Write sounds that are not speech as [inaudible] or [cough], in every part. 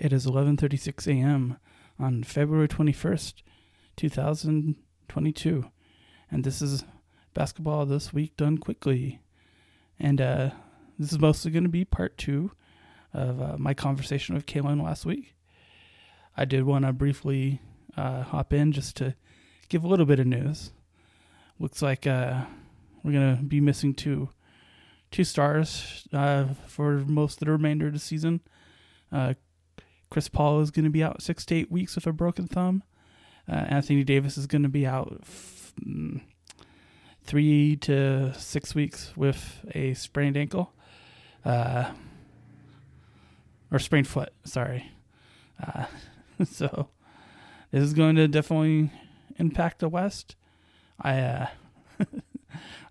It is 11:36 a.m. on February 21st, 2022, and this is basketball this week done quickly. And uh, this is mostly going to be part two of uh, my conversation with Kaylin last week. I did want to briefly uh, hop in just to give a little bit of news. Looks like uh, we're gonna be missing two two stars uh, for most of the remainder of the season. Chris Paul is going to be out six to eight weeks with a broken thumb. Uh, Anthony Davis is going to be out f- mm, three to six weeks with a sprained ankle, uh, or sprained foot. Sorry. Uh, [laughs] so this is going to definitely impact the West. I uh, [laughs]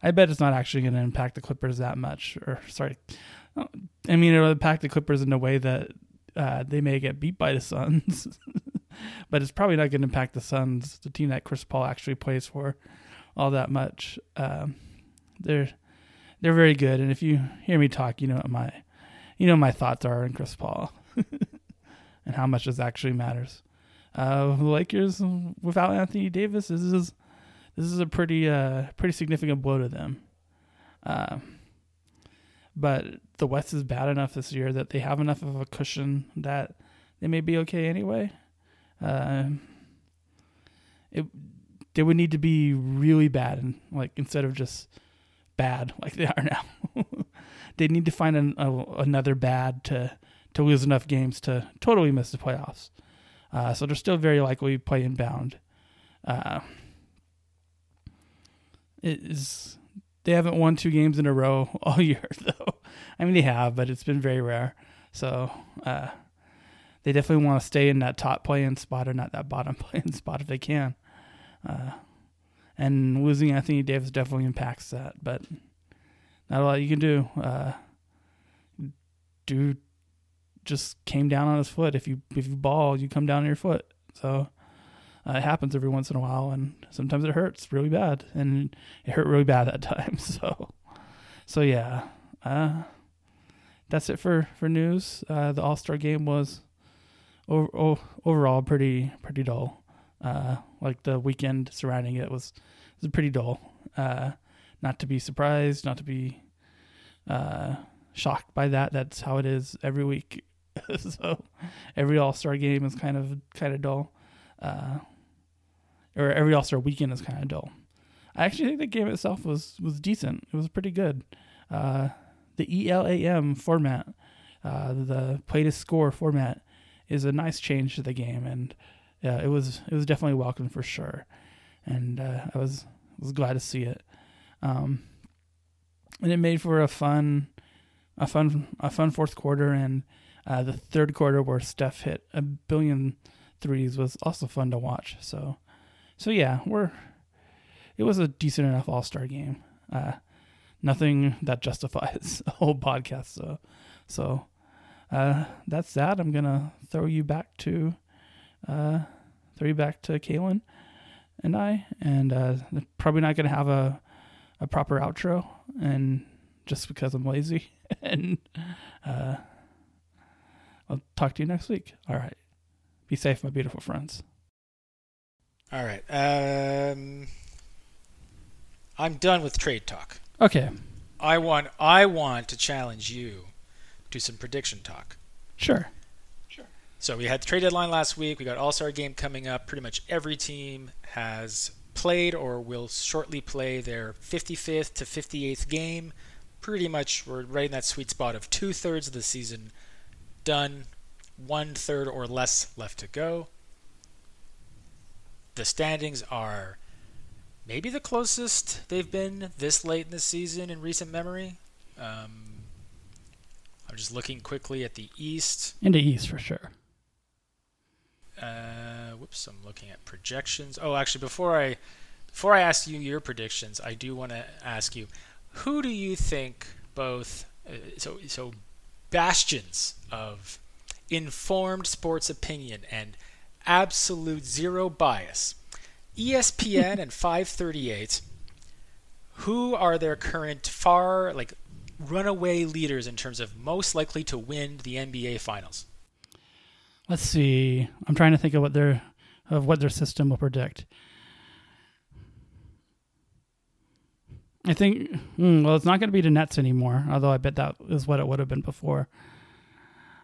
I bet it's not actually going to impact the Clippers that much. Or sorry, I mean it'll impact the Clippers in a way that uh, they may get beat by the Suns, [laughs] but it's probably not going to impact the Suns, the team that Chris Paul actually plays for, all that much. Um, they're they're very good, and if you hear me talk, you know what my you know my thoughts are on Chris Paul [laughs] and how much this actually matters. Uh, the Lakers without Anthony Davis, this is this is a pretty uh, pretty significant blow to them. Uh, but the West is bad enough this year that they have enough of a cushion that they may be okay anyway. Uh, it they would need to be really bad, and like instead of just bad [laughs] like they are now, [laughs] they need to find an, a, another bad to to lose enough games to totally miss the playoffs. Uh, so they're still very likely play inbound. Uh, it is they haven't won two games in a row [laughs] all year though. I mean they have, but it's been very rare. So uh, they definitely want to stay in that top playing spot or not that bottom [laughs] playing spot if they can. Uh, and losing Anthony Davis definitely impacts that, but not a lot you can do. Uh, dude just came down on his foot. If you if you ball, you come down on your foot. So uh, it happens every once in a while, and sometimes it hurts really bad, and it hurt really bad that [laughs] time. So, so yeah, uh, that's it for for news. Uh, the All Star game was over, overall pretty pretty dull. Uh, like the weekend surrounding it was was pretty dull. Uh, not to be surprised, not to be uh, shocked by that. That's how it is every week. [laughs] so every All Star game is kind of kind of dull. Uh, or every All Star weekend is kind of dull. I actually think the game itself was was decent. It was pretty good. Uh, the ELAM format, uh, the play to score format, is a nice change to the game, and uh, it was it was definitely welcome for sure. And uh, I was was glad to see it. Um, and it made for a fun, a fun, a fun fourth quarter, and uh, the third quarter where Steph hit a billion threes was also fun to watch. So so yeah, we're it was a decent enough All Star game. Uh, nothing that justifies [laughs] a whole podcast. So so uh, that's that. I'm gonna throw you back to uh, throw you back to Kaylin and I, and uh, probably not gonna have a a proper outro, and just because I'm lazy, [laughs] and uh, I'll talk to you next week. All right, be safe, my beautiful friends. All right. Um, I'm done with trade talk. Okay. I want I want to challenge you to some prediction talk. Sure. Sure. So we had the trade deadline last week. We got All Star game coming up. Pretty much every team has played or will shortly play their 55th to 58th game. Pretty much we're right in that sweet spot of two thirds of the season done, one third or less left to go the standings are maybe the closest they've been this late in the season in recent memory. Um, I'm just looking quickly at the East. In the East, for sure. Uh, whoops, I'm looking at projections. Oh, actually, before I before I ask you your predictions, I do want to ask you, who do you think both uh, so so bastions of informed sports opinion and absolute zero bias. ESPN and 538, who are their current far, like, runaway leaders in terms of most likely to win the NBA Finals? let's see. I'm trying to think of what their of what their system will predict. I think mm, well, it's not going to be the Nets anymore. Although I bet that is what it would have been before.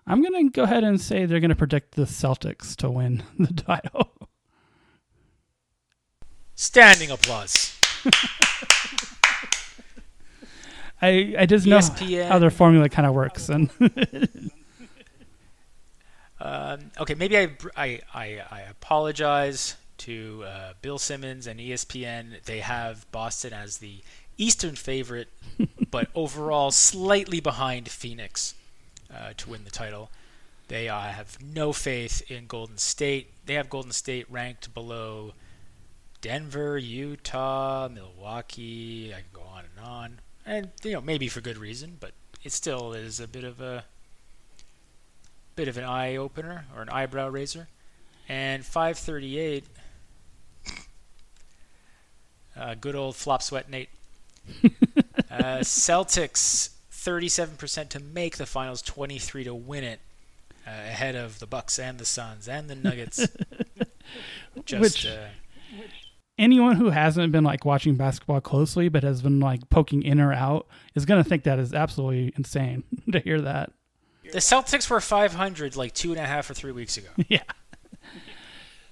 I'm going to go ahead and say they're going to predict the Celtics to win [laughs] the title. Standing applause. [laughs] I I just know ESPN. how their formula kind of works, and [laughs] Um, okay, maybe I, I, I, I apologize to uh, Bill Simmons and ESPN. They have Boston as the Eastern favorite, [laughs] but overall slightly behind Phoenix uh, to win the title. They uh, have no faith in Golden State. They have Golden State ranked below Denver, Utah, Milwaukee. I can go on and on, and you know maybe for good reason, but it still is a bit of a bit of an eye opener or an eyebrow raiser. And 538, uh, good old flop sweat Nate. [laughs] uh, Celtics 37% to make the finals, 23 to win it, uh, ahead of the Bucks and the Suns and the Nuggets. [laughs] Just Which- uh, anyone who hasn't been like watching basketball closely but has been like poking in or out is going to think that is absolutely insane [laughs] to hear that. the Celtics were 500 like two and a half or three weeks ago, [laughs] yeah.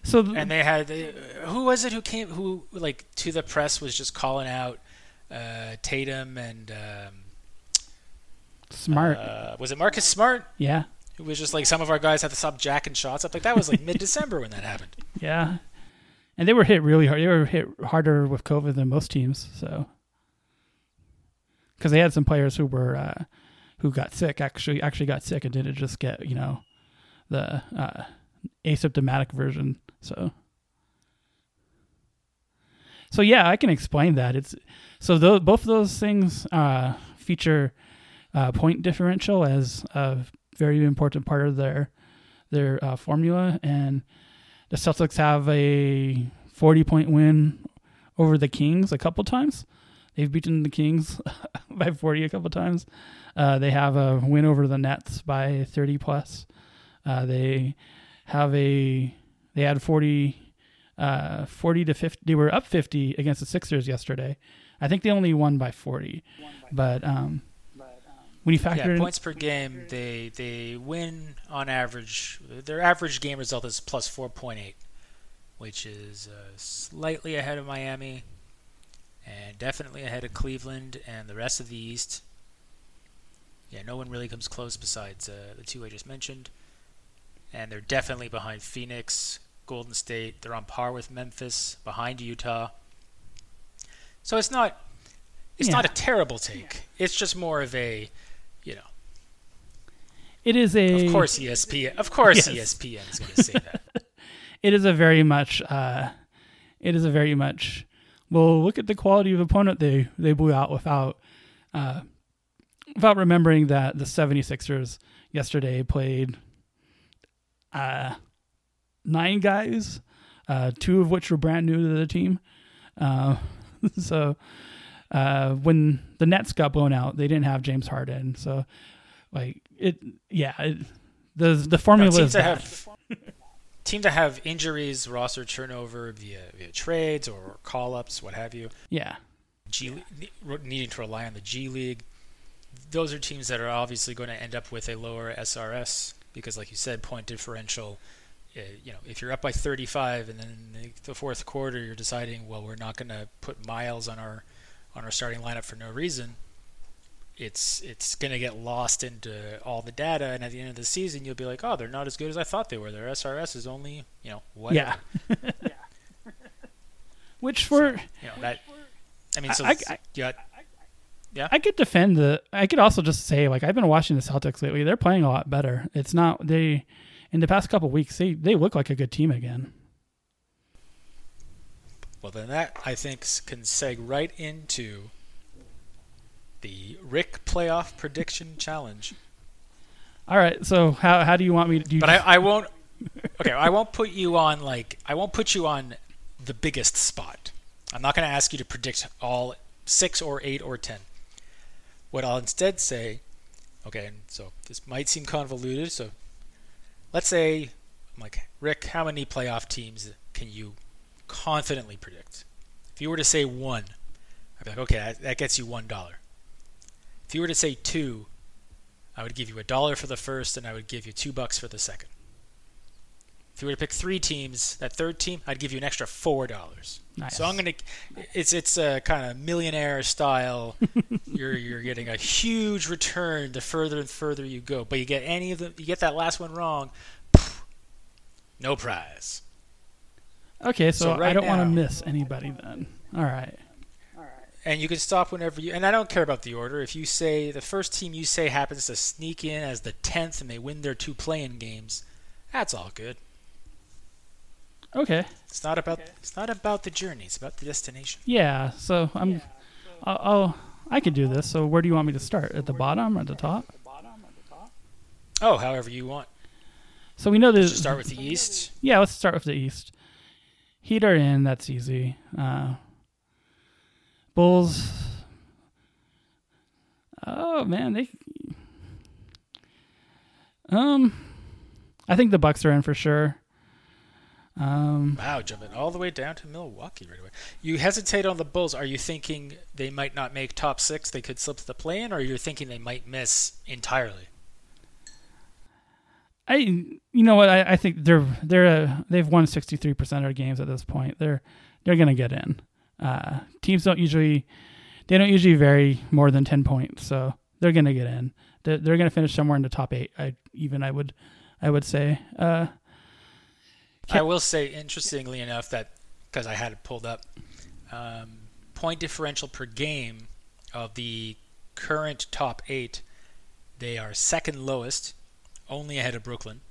So th- and they had uh, who was it who came who like to the press was just calling out uh, Tatum and. Um, smart. Uh, was it Marcus Smart? yeah. Who was just like some of our guys had to stop jacking shots up. Like that was like mid December when that happened. [laughs] Yeah. And they were hit really hard. They were hit harder with COVID than most teams. So, because they had some players who were uh, who got sick, actually actually got sick and didn't just get you know the uh, asymptomatic version. So, so yeah, I can explain that. It's so tho- both of those things uh, feature uh, point differential as a very important part of their their uh, formula, and the Celtics have a 40 point win over the Kings a couple times. They've beaten the Kings [laughs] by 40 a couple times. Uh, they have a win over the Nets by 30 plus. Uh, they have a they had 40 uh, 40 to 50. They were up 50 against the Sixers yesterday. I think they only won by 40, but um, when you factor Yeah, in points per game, they they win on average. Their average game result is plus four point eight, which is uh, slightly ahead of Miami, and definitely ahead of Cleveland and the rest of the East. Yeah, no one really comes close besides uh, the two I just mentioned, and they're definitely behind Phoenix, Golden State. They're on par with Memphis, behind Utah. So it's not it's Yeah. not a terrible take. It's just more of a, you know, it is a of course ESPN. Of course Yes. ESPN is going to say that. [laughs] it is a very much uh, it is a very much well look at the quality of opponent they they blew out without uh, without remembering that the 76ers yesterday played uh, nine guys uh, two of which were brand new to the team uh, [laughs] so uh, when the Nets got blown out they didn't have James Harden so like it yeah it, the the formula teams is that have [laughs] teams that have injuries, roster turnover via via trades or call ups, what have you. yeah G ne- needing to rely on the G League. Those are teams that are obviously going to end up with a lower SRS because, like you said, point differential. Uh, you know, if you're up by 35 and then the fourth quarter you're deciding, well, we're not going to put Miles on our on our starting lineup for no reason. It's it's going to get lost into all the data, and at the end of the season, you'll be like, oh, they're not as good as I thought they were. Their SRS is only you know what? Yeah. yeah. [laughs] Which for You know that. I mean, so I- I- you got I could defend the. I could also just say like I've been watching the Celtics lately. They're playing a lot better. It's not they in the past couple weeks. They they look like a good team again. Well, then that I think can seg right into the Rick playoff prediction challenge. All right. So how how do you want me to do? But I, I won't. [laughs] Okay, I won't put you on like I won't put you on the biggest spot. I'm not going to ask you to predict all six or eight or ten. What I'll instead say, okay, and so this might seem convoluted. So let's say like, Rick, how many playoff teams can you confidently predict? If you were to say one, I'd be like, okay, that, that gets you one dollar. If you were to say two, I would give you a dollar for the first, and I would give you two bucks for the second. If you were to pick three teams, that third team, I'd give you an extra four dollars. Nice. So I'm gonna, it's it's a kind of millionaire style. [laughs] you're you're getting a huge return the further and further you go. But you get any of the, you get that last one wrong, no prize. Okay, so, So right I don't want to miss anybody then. All right. Alright. And you can stop whenever you. And I don't care about the order. If you say the first team you say happens to sneak in as the tenth and they win their two play-in games, that's all good. Okay. It's not about it's not about the journey. It's about the destination. Yeah. So I'm. I'll, I'll. I could do this. So where do you want me to start? At the bottom or at the top? Oh, however you want. So we know Just that. start with the East. Yeah, let's start with the East. Heat are in. That's easy. Uh, Bulls. Oh man, they. Um, I think the Bucks are in for sure. Um, Wow, jumping all the way down to Milwaukee right away. You hesitate on the Bulls. Are you thinking they might not make top six? They could slip to the play-in, or you're thinking they might miss entirely? I you know what I, I think they're they're uh, they've won sixty three percent of their games at this point. They're they're gonna get in. Uh, teams don't usually they don't usually vary more than ten points, so they're gonna get in. They're, they're gonna finish somewhere in the top eight. I even I would I would say. Uh, I will say, interestingly enough, that because I had it pulled up, um, point differential per game of the current top eight, they are second lowest, only ahead of Brooklyn.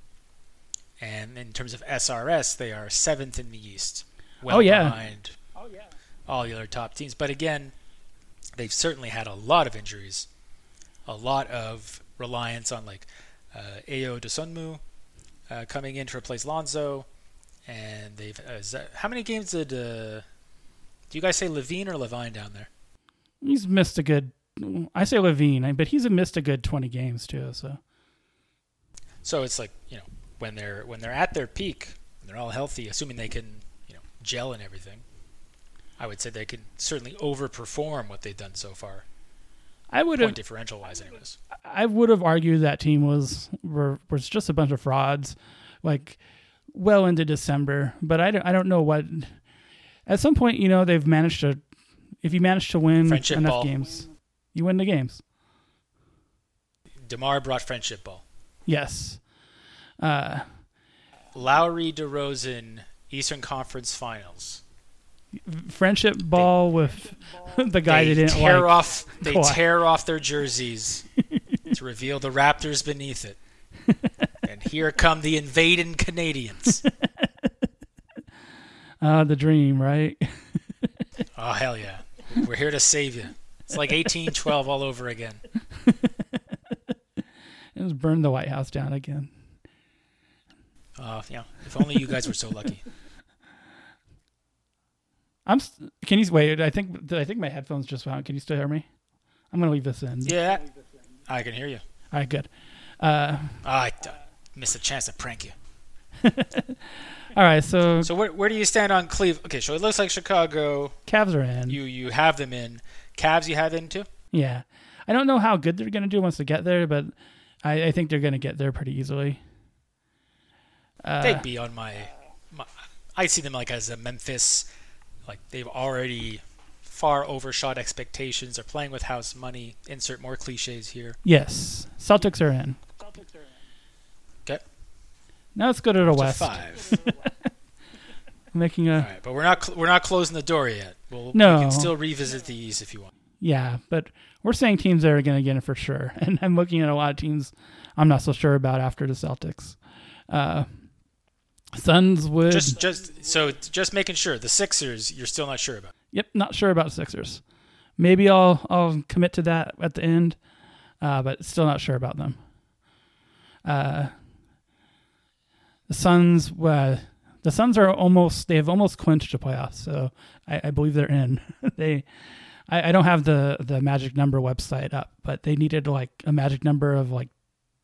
And in terms of SRS, they are seventh in the East, well Oh, yeah. behind all the other top teams. But again, they've certainly had a lot of injuries, a lot of reliance on like uh, Ayo Dosunmu uh, coming in to replace Lonzo, and they've uh, that, how many games did uh, do you guys say Levine or Levine down there? he's missed a good. I say Levine, but he's missed a good twenty games too. So So it's like you know when they're when they're at their peak, they're all healthy, assuming they can you know gel and everything. I would say they could certainly overperform what they've done so far, I would have point differential wise, anyways. I would have argued that team was were, was just a bunch of frauds, like well into December. But I don't, I don't know what. At some point, you know, they've managed to. If you manage to win Friendship enough ball. games, you win the games. Demar brought friendship ball. Yes. Uh, Lowry, DeRozan, Eastern Conference Finals. friendship ball with the guy they they didn't tear like. off they Kawhi. tear off their jerseys [laughs] to reveal the Raptors beneath it. and here come the invading Canadians. Uh, [laughs] the dream, right? [laughs] Oh hell yeah. We're here to save you. It's like 1812 all over again. Was burn the White House down again. Oh, yeah. If only you guys were so lucky. [laughs] I'm. St- can you wait? I think. I think my headphones just went out? Can you still hear me? I'm gonna leave this in. Yeah. I can hear you. All right. Good. Uh, I uh, missed a chance to prank you. [laughs] all right. So So where, where do you stand on Cleveland? Okay, so it looks like Chicago. Cavs are in. You you have them in. Cavs you have in too. Yeah. I don't know how good they're going to do once they get there, but I, I think they're going to get there pretty easily. Uh, They'd be on my, my. I see them like as a Memphis. Like they've already far overshot expectations. They're playing with house money. Insert more cliches here. yes. Celtics are in. Celtics are in. Okay. Now let's go to the To West. five. [laughs] Making a right, but we're not cl- we're not closing the door yet. We'll No. we can still revisit these if you want. yeah, but we're saying teams that are going to get it for sure, [laughs] and I'm looking at a lot of teams I'm not so sure about after the Celtics. Uh, Suns would. Just just so just making sure the Sixers you're still not sure about. Yep, not sure about Sixers. Maybe I'll I'll commit to that at the end, uh, but still not sure about them. Uh, the Suns, uh, the Suns are almost they have almost clinched the playoffs, so I, I believe they're in. [laughs] they, I, I don't have the the magic number website up, but they needed like a magic number of like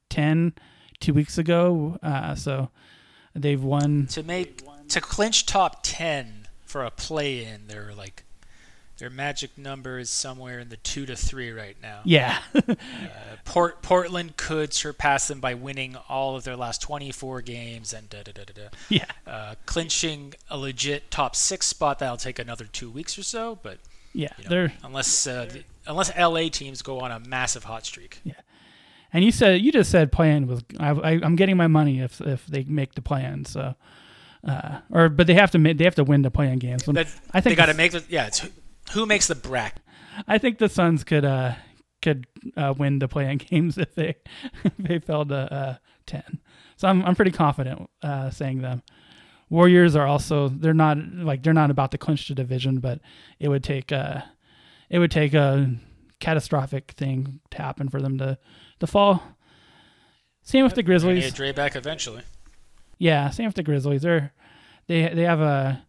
10 two weeks ago, uh, so They've won. To make to clinch top ten for a play-in, they're like their magic number is somewhere in the two to three right now. Yeah. [laughs] uh, Port Portland could surpass them by winning all of their last 24 games and da da da da da. Yeah. Uh, clinching a legit top six spot that'll take another two weeks or so, but yeah, you know, they're unless uh, the, unless LA teams go on a massive hot streak. Yeah. And you said you just said plan was I, I, am getting my money if if they make the plan. So, uh, or but they have to they have to win the plan games. That, I think they got to make the yeah. It's who makes the bracket. I think the Suns could uh could uh, win the play-in [laughs] games if they if they fell to uh, ten. So I'm I'm pretty confident uh, saying them. Warriors are also they're not like they're not about to clinch the division, but it would take a it would take a catastrophic thing to happen for them to to fall. Same with the Grizzlies. Get Dre back eventually. Yeah, same with the Grizzlies. They're they they have a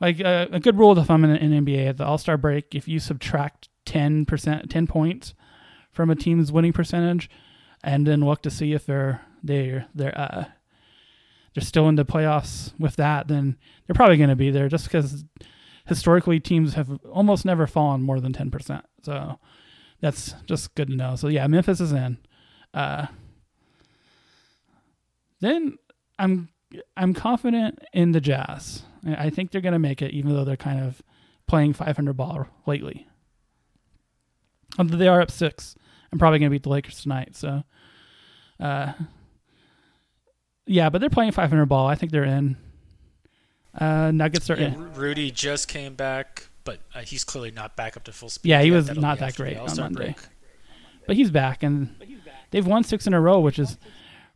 like a, a good rule of thumb in, in NBA at the All Star break. If you subtract ten percent, ten points from a team's winning percentage, and then look to see if they're they're they're uh they're still in the playoffs with that, then they're probably going to be there just because historically teams have almost never fallen more than ten percent. So that's just good to know. So yeah, Memphis is in. Uh, then I'm I'm confident in the Jazz. I think they're going to make it, even though they're kind of playing 500 ball lately. Although they are up six, I'm probably going to beat the Lakers tonight. So, uh, yeah, but they're playing 500 ball. I think they're in. Uh, Nuggets are yeah, in. Rudy just came back, but uh, he's clearly not back up to full speed. Yeah, he yet. was That'll not that great on Monday. break. But he's back, and they've won six in a row, which is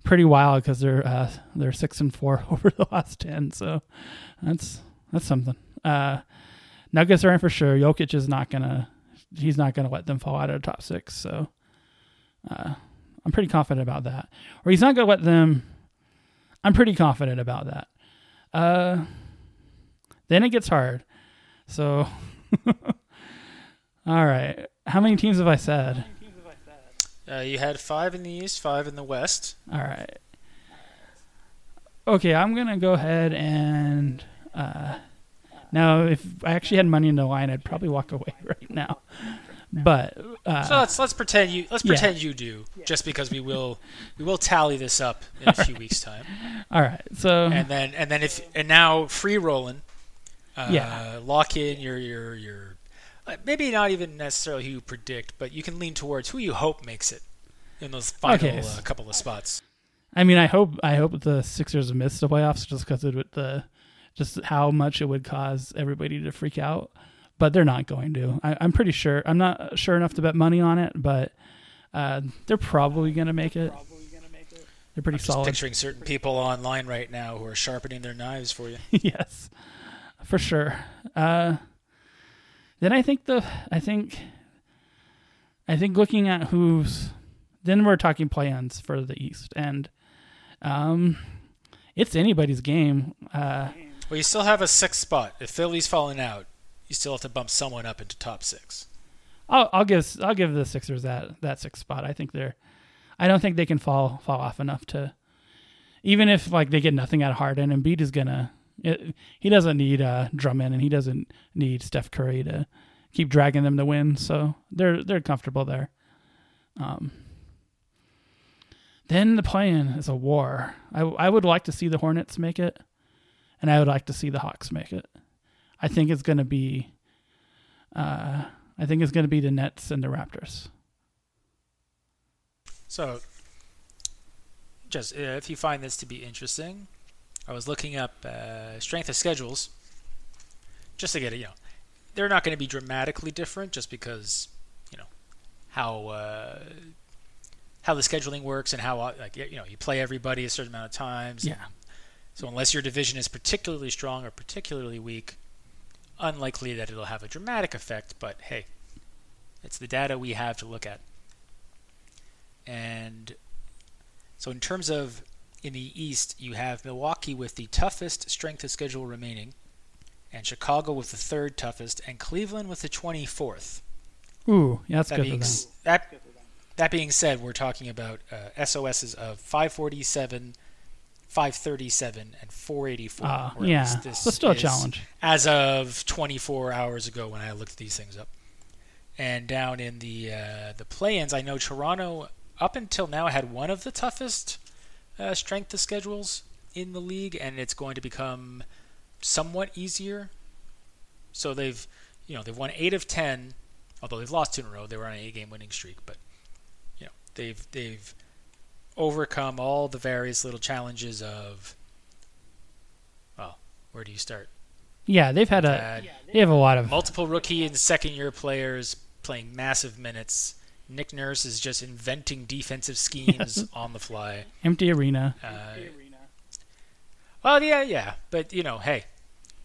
pretty wild because they're uh, they're six and four [laughs] over the last ten. So that's that's something. Uh, Nuggets are in for sure. Jokic is not gonna he's not gonna let them fall out of the top six. So uh, I'm pretty confident about that. Or he's not gonna let them. I'm pretty confident about that. Uh, then it gets hard. So [laughs] all right, how many teams have I said? Uh, you had five in the East, five in the West. All right. Okay, I'm gonna go ahead and uh, now if I actually had money in the line, I'd probably walk away [laughs] right now. But uh, So let's let's pretend you let's yeah. pretend you do, just because we will we will tally this up in a few weeks' time, [laughs] all right, so and then and then if and now free rolling, uh, Yeah. lock in your your your uh, maybe not even necessarily who you predict, but you can lean towards who you hope makes it in those final Okay. uh, couple of spots. I mean, I hope I hope the Sixers miss the playoffs just because it would the just how much it would cause everybody to freak out. But they're not going to. I, I'm pretty sure. I'm not sure enough to bet money on it, but uh, they're probably going to make it. They're pretty Just solid. picturing certain people online right now who are sharpening their knives for you. [laughs] yes, for sure. Uh, then I think the I think I think looking at who's then we're talking plans for the East and um, it's anybody's game. Uh, Well, you still have a sixth spot. If Philly's falling out, you still have to bump someone up into top six. I'll, I'll give I'll give the Sixers that that sixth spot. I think they're I don't think they can fall fall off enough to even if like they get nothing out of Harden. And Embiid is gonna it, he doesn't need uh, Drummond and he doesn't need Steph Curry to keep dragging them to win. So they're they're comfortable there. Um, then the plan is a war. I I would like to see the Hornets make it, and I would like to see the Hawks make it. I think it's going to be. Uh, I think it's going to be the Nets and the Raptors. So, just uh, if you find this to be interesting, I was looking up uh, strength of schedules just to get it. You know, they're not going to be dramatically different just because you know how uh, how the scheduling works and how like you know you play everybody a certain amount of times. Yeah. So unless your division is particularly strong or particularly weak, unlikely that it'll have a dramatic effect. But hey, it's the data we have to look at. And so, in terms of in the East, you have Milwaukee with the toughest strength of schedule remaining, and Chicago with the third toughest, and Cleveland with the 24th. Ooh, yeah, that's That good being, for them. that, that being said, we're talking about uh, SOSs of 547, 537 and 484. Uh, yeah, least this but still a challenge. As of 24 hours ago when I looked these things up. And down in the uh, the play-ins, I know Toronto up until now had one of the toughest uh, strength of schedules in the league, and it's going to become somewhat easier. So they've, you know, they've won eight of ten, although they've lost two in a row. They were on an eight-game winning streak, but you know, they've they've overcome all the various little challenges of. Well, where do you start? Yeah, they've had a Had they have a lot of multiple rookie and second-year players playing massive minutes. Nick Nurse is just inventing defensive schemes [laughs] on the fly. empty arena. Uh, well, yeah, yeah, but you know, hey,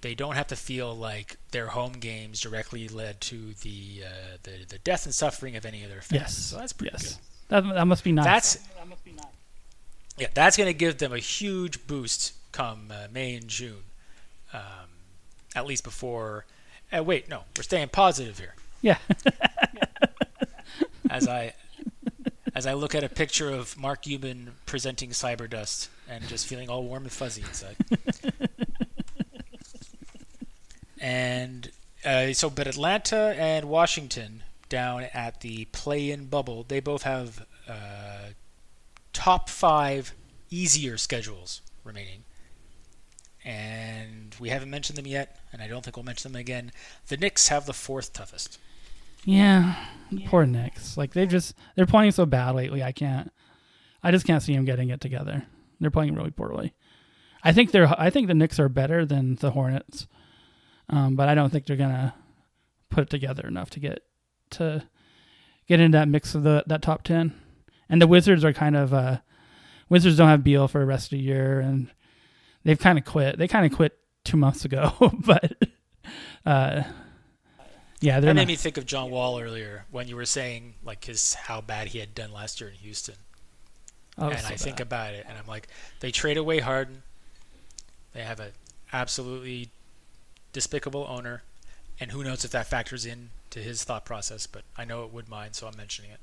they don't have to feel like their home games directly led to the uh, the, the death and suffering of any of their fans. Yes, so that's pretty yes. good. That that must be nice. That's yeah, that's going to give them a huge boost come uh, May and June, um, at least before. Uh, wait, no, we're staying positive here. yeah. [laughs] as I as I look at a picture of Mark Cuban presenting Cyberdust and just feeling all warm and fuzzy inside. [laughs] and uh, so, but Atlanta and Washington down at the play-in bubble, they both have uh, top five easier schedules remaining. And we haven't mentioned them yet, and I don't think we'll mention them again. The Knicks have the fourth toughest. Yeah, poor Knicks. Like they just they're playing so bad lately. I can't. I just can't see them getting it together. They're playing really poorly. I think they're. I think the Knicks are better than the Hornets, um, but I don't think they're gonna put it together enough to get to get into that mix of the that top ten. And the Wizards are kind of. Uh, Wizards don't have Beal for the rest of the year, and they've kind of quit. They kind of quit two months ago, [laughs] but. Uh, yeah, That made not, me think of John Wall earlier when you were saying like his how bad he had done last year in Houston, oh, and so I think about it, and I'm like, they trade away Harden, they have an absolutely despicable owner, and who knows if that factors in to his thought process, but I know it would mine, so I'm mentioning it.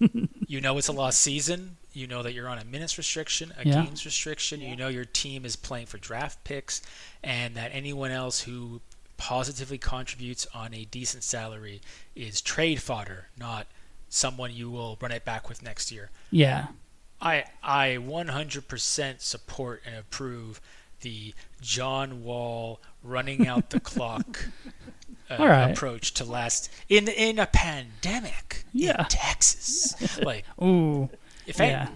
[laughs] you know it's a lost season. You know that you're on a minutes restriction, a Yeah. games restriction. You know your team is playing for draft picks, and that anyone else who positively contributes on a decent salary is trade fodder, not someone you will run it back with next year. yeah, I I 100% support and approve the John Wall running out the clock [laughs] uh, right. approach to last in in a pandemic Yeah. in Texas. [laughs] like Ooh, if any-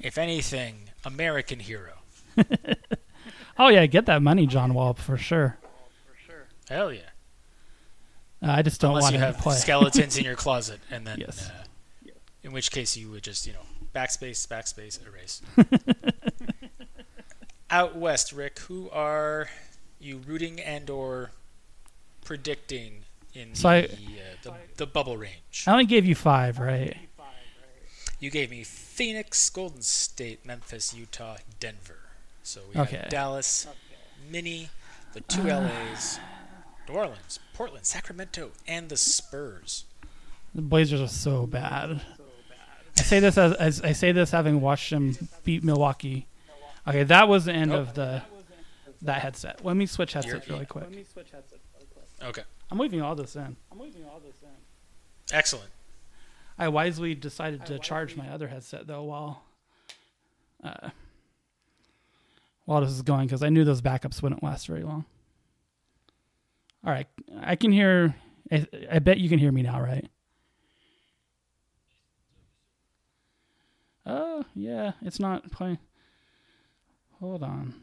if anything, American hero. [laughs] Oh yeah, get that money, John Wall, for sure. Hell yeah. Uh, I just don't Unless want you have to play. skeletons in your [laughs] closet, and then, Yes. uh, in which case you would just, you know, backspace, backspace, erase. Out west, Rick, who are you rooting and or predicting in So the, I- uh, the the bubble range? I only gave you five, right? You gave me Phoenix, Golden State, Memphis, Utah, Denver. So we Okay. have Dallas, Mini, the two LAs, New Orleans, Portland, Sacramento, and the Spurs. The Blazers are so bad. I say this as, as I say this having watched them beat Milwaukee. Okay, that was the end Oh. of the that headset. Let me switch headsets You're- really quick. Okay, I'm leaving all this in. I'm leaving all this in. Excellent. I wisely decided to charge my other headset though while uh, while this is going because I knew those backups wouldn't last very long. All right, I can hear. I, I bet you can hear me now, right? Oh yeah, it's not playing. Hold on.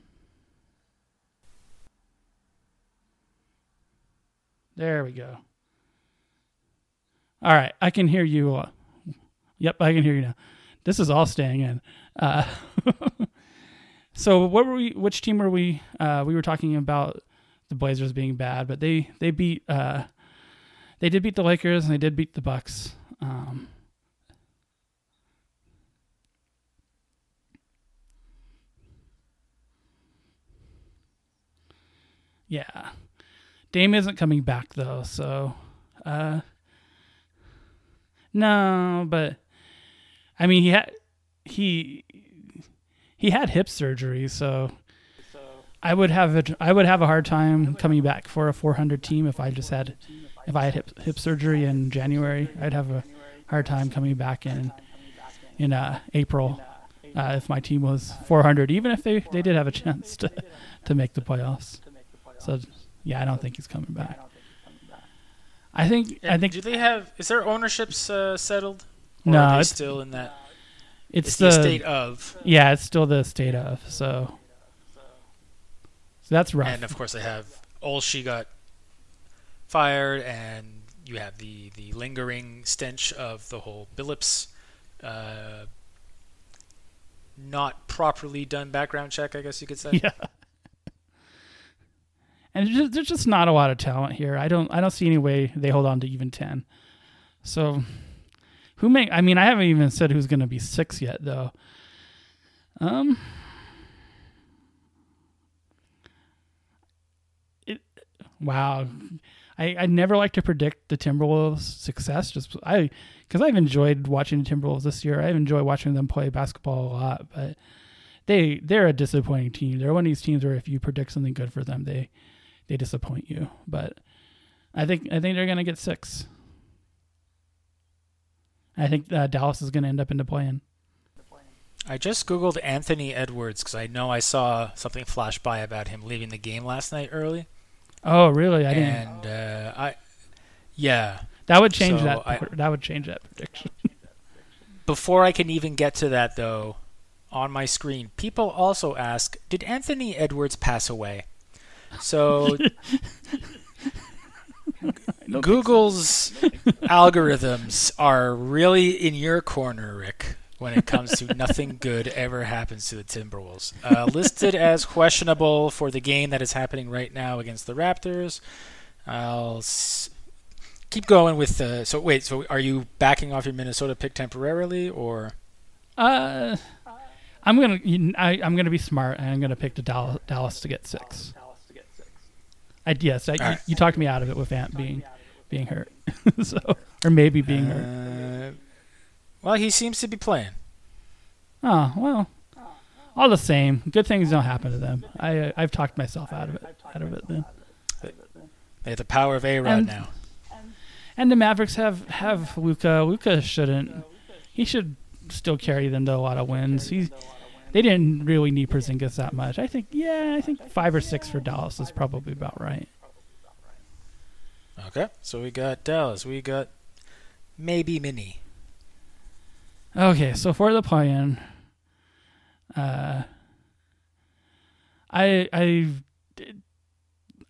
There we go. All right, I can hear you. Uh, yep, I can hear you now. This is all staying in. Uh, [laughs] so, what were we? Which team were we? Uh, we were talking about the Blazers being bad, but they they beat. Uh, they did beat the Lakers and they did beat the Bucks. Um, yeah, Dame isn't coming back though, so. Uh, no, but I mean he had he he had hip surgery, so I would have a, I would have a hard time coming back for a 400 team if I just had if I had hip hip surgery in January. I'd have a hard time coming back in in uh, April uh, if my team was 400, even if they, they did have a chance to to make the playoffs. So yeah, I don't think he's coming back. I think I think do they have? Is their ownerships uh, settled? Or No, are they it's- still in that. it's, It's the, the estate of, yeah, it's still the state of so. So that's rough. and of course they have. Olshey got fired, and you have the the lingering stench of the whole Billups. Uh, not properly done background check, I guess you could say. [laughs] Yeah. And there's just, there's just not a lot of talent here. I don't I don't see any way they hold on to even ten. So who make I mean I haven't even said who's going to be 6 yet though. Um it wow. I, I never like to predict the Timberwolves' success. Just I, because I've enjoyed watching the Timberwolves this year. I've enjoyed watching them play basketball a lot, but they they're a disappointing team. They're one of these teams where if you predict something good for them, they they disappoint you. But I think I think they're gonna get six. I think uh, Dallas is gonna end up into playing. I just googled Anthony Edwards because I know I saw something flash by about him leaving the game last night early, Oh, really? I didn't. and uh, I, yeah. That would change So that. I- that would change that prediction. Before I can even get to that, though, on my screen, people also ask, "Did Anthony Edwards pass away?" So [laughs] Google's algorithms are really in your corner, Rick, when it comes to nothing good ever happens to the Timberwolves. Uh, listed as questionable for the game that is happening right now against the Raptors. I'll s- keep going with the. So wait, so are you backing off your Minnesota pick temporarily, or Uh, I'm gonna I, I'm gonna be smart and I'm gonna pick the Dallas, Dallas to get six. I yes, I, you, Alright. you talked me out of it with Ant being being hurt, [laughs] so or maybe being hurt. Uh, well, he seems to be playing. Oh well, all the same. Good things don't happen to them. I I've talked myself out of it out of it then. They have the power of A Rod And- now. And the Mavericks have have Luka. Luka shouldn't. He should still carry them to a lot of wins. He's they didn't really need Porzingis that much. I think yeah, I think five or six for Dallas is probably about right. Okay, so we got Dallas. We got maybe Mini. Okay, so for the play-in, uh, I I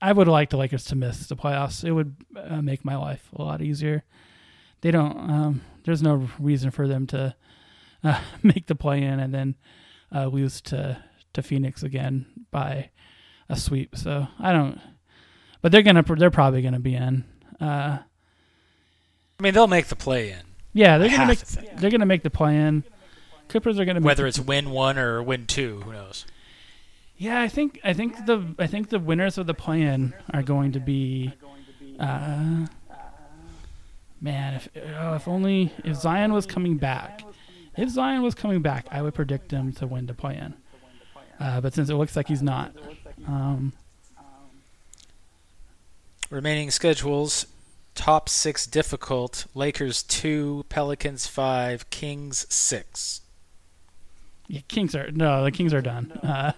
I would like the Lakers to miss the playoffs. It would uh, make my life a lot easier. They don't. Um, there's no reason for them to uh, [laughs] make the play-in and then uh, lose to to Phoenix again by a sweep. So I don't. But they're gonna. They're probably gonna be in. Uh, I mean, they'll make the play in. yeah, they're I gonna make. to. They're gonna make the play-in. Clippers are gonna make Whether the it's win one or win two, who knows? Yeah, I think I think the I think the winners of the play in are going to be, uh, man, if oh, if only if Zion was coming back, if Zion was coming back, I would predict him to win the plan. Uh, but since it looks like he's not, um, Remaining schedules: top six difficult. Lakers two, Pelicans five, Kings six. yeah, Kings are no, the Kings are done. Uh,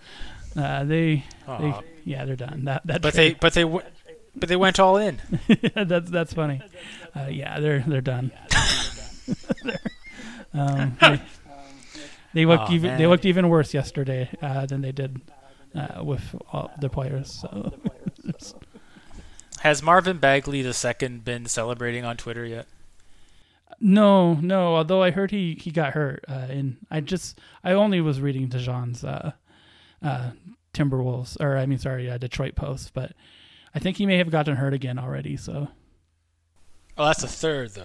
[laughs] uh, they, they yeah, they're done. That that but they but they w- but they went all in. [laughs] that's that's funny. Uh, yeah, they're they're done. They're- um, [laughs] they, they looked Aw, even they looked even worse yesterday uh, than they did uh, with all the players. So [laughs] Has Marvin Bagley the second been celebrating on Twitter yet? no, no. Although I heard he he got hurt, uh, and I just I only was reading Dejan's uh, uh, Timberwolves or I mean sorry uh, Detroit post, but I think he may have gotten hurt again already. So Oh, that's a third though.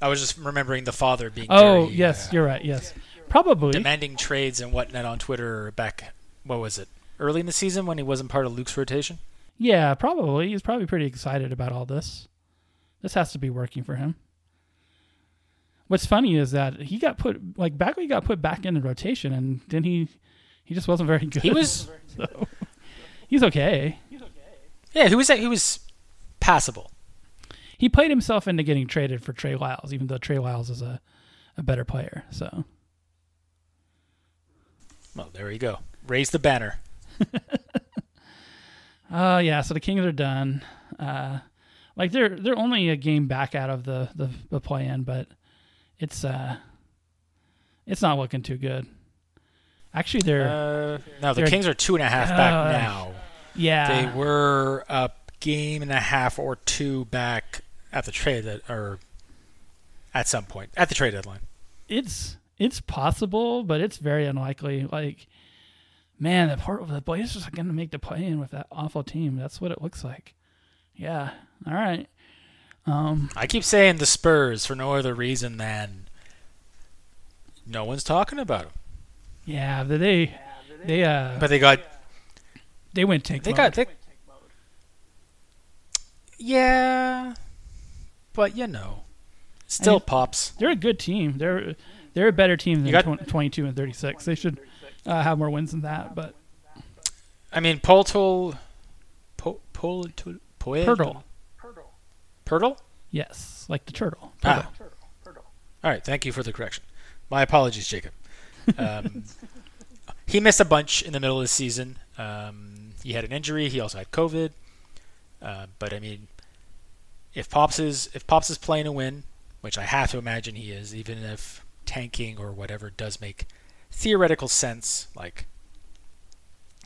I was just remembering the father being. oh very, yes, uh, you're right. Yes, probably. demanding trades and whatnot on Twitter back. What was it? Early in the season when he wasn't part of Luke's rotation. Yeah, probably. He's probably pretty excited about all this. This has to be working for him. what's funny is that he got put like Bagley got put back into rotation, and then he he just wasn't very good. He was [laughs] so, he's okay. yeah. Who was that? He was passable. He played himself into getting traded for Trey Lyles, even though Trey Lyles is a a better player. So Well, there you go. Raise the banner. Uh [laughs] yeah, so the Kings are done. Uh like they're they're only a game back out of the the, the play in, but it's uh it's not looking too good. Actually they're Uh, no, the they're- Kings are two and a half back Uh, now. yeah. They were a game and a half or two back at the trade that, or at some point at the trade deadline. it's it's possible, but it's very unlikely. Like man, the part of the Blazers are gonna make the play in with that awful team. That's what it looks like. Yeah. All right. Um I keep saying the Spurs for no other reason than no one's talking about them. yeah, but they they uh But they got they went tank they mode. got they, yeah, but you know, still mean- pops. They're a good team. They're they're a better team than got- twen- 22 and 36. They should uh, have more wins than that. But I mean, Poltol, po, Pol, to- Poe- Poeltl, Poeltl. yes, like the turtle. Ah. Poeltl. All right, thank you for the correction. My apologies, Jacob. Um, [laughs] he missed a bunch in the middle of the season. Um, he had an injury. He also had COVID. Uh, but I mean, if Pops is if Pops is playing to win, which I have to imagine he is, even if tanking or whatever does make theoretical sense, like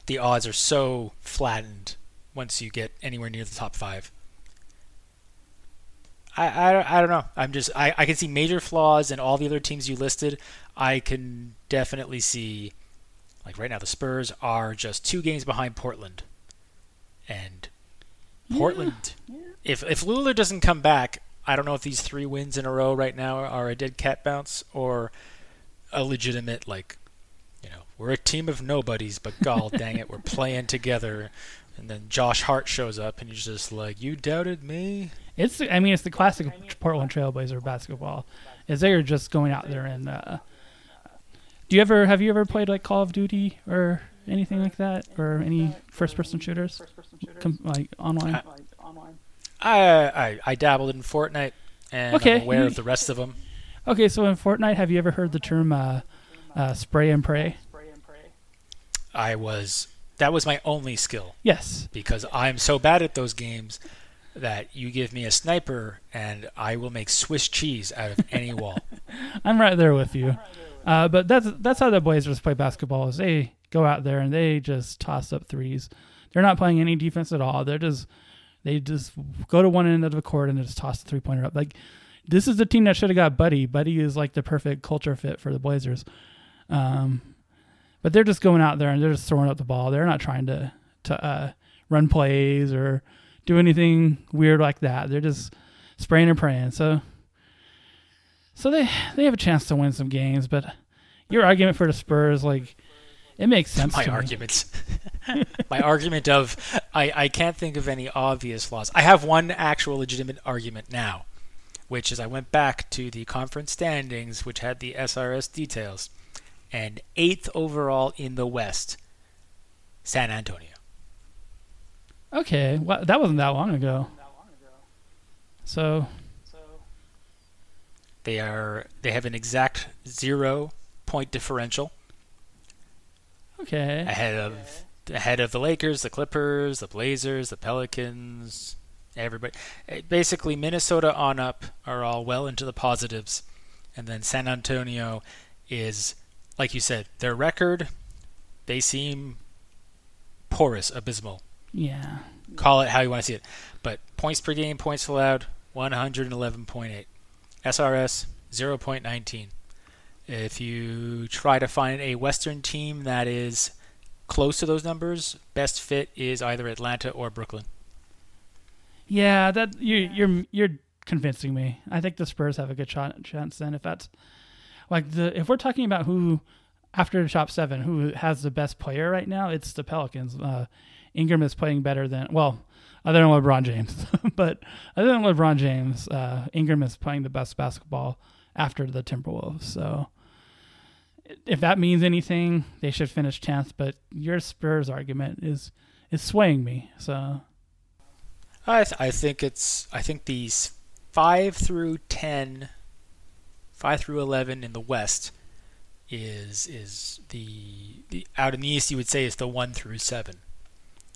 the odds are so flattened once you get anywhere near the top five. I, I, I don't know. I'm just I, I can see major flaws in all the other teams you listed. I can definitely see like right now the Spurs are just two games behind Portland. And Portland if if Lillard doesn't come back, I don't know if these three wins in a row right now are a dead cat bounce or a legitimate like you know, we're a team of nobodies, but [laughs] god dang it, we're playing together. And then Josh Hart shows up and he's just like, You doubted me? It's I mean it's the classic Portland Trailblazer basketball. Is they're just going out there and. Uh, do you ever have you ever played like Call of Duty or anything like that or any first person shooters, Com- like online? I, I I dabbled in Fortnite, and Okay, I'm aware of the rest of them. Okay, so in Fortnite, have you ever heard the term uh, uh, spray and pray? spray and pray? I was that was my only skill Yes. because I'm so bad at those games that you give me a sniper and I will make Swiss cheese out of any [laughs] wall. I'm right there with you. Uh, but that's that's how the Blazers play basketball. Is they go out there and they just toss up threes. They're not playing any defense at all. They're just they just go to one end of the court and just toss the three pointer up. Like this is the team that should have got Buddy. Buddy is like the perfect culture fit for the Blazers. Um, but they're just going out there and they're just throwing up the ball. They're not trying to to uh, run plays or do anything weird like that. They're just spraying and praying. So so they they have a chance to win some games, but your argument for the Spurs, like, it makes sense. my arguments. [laughs] my argument of I, I can't think of any obvious flaws. I have one actual legitimate argument now, which is I went back to the conference standings, which had the SRS details, and eighth overall in the West, San Antonio. Okay, well, that wasn't that long ago. So They are they have an exact zero point differential okay, ahead of ahead of the Lakers, the Clippers, the Blazers, the Pelicans, everybody. Eh, Basically, Minnesota on up are all well into the positives, and then San Antonio is, like you said, their record. They seem porous, abysmal. yeah, Call it how you want to see it, but points per game, points allowed, 111.8. SRS 0.19. If you try to find a Western team that is close to those numbers, best fit is either Atlanta or Brooklyn. yeah. That you you're you're convincing me. I think the Spurs have a good shot chance. Then, if that's like the if we're talking about who after the top seven who has the best player right now, it's the Pelicans. Uh, Ingram is playing better than well, other than LeBron James, [laughs] but other than LeBron James, uh, Ingram is playing the best basketball after the Timberwolves. So if that means anything, they should finish tenth. But your Spurs argument is is swaying me. So I th- I think it's I think these five through 10, 5 through eleven in the West is is the, the out in the East you would say is the one through seven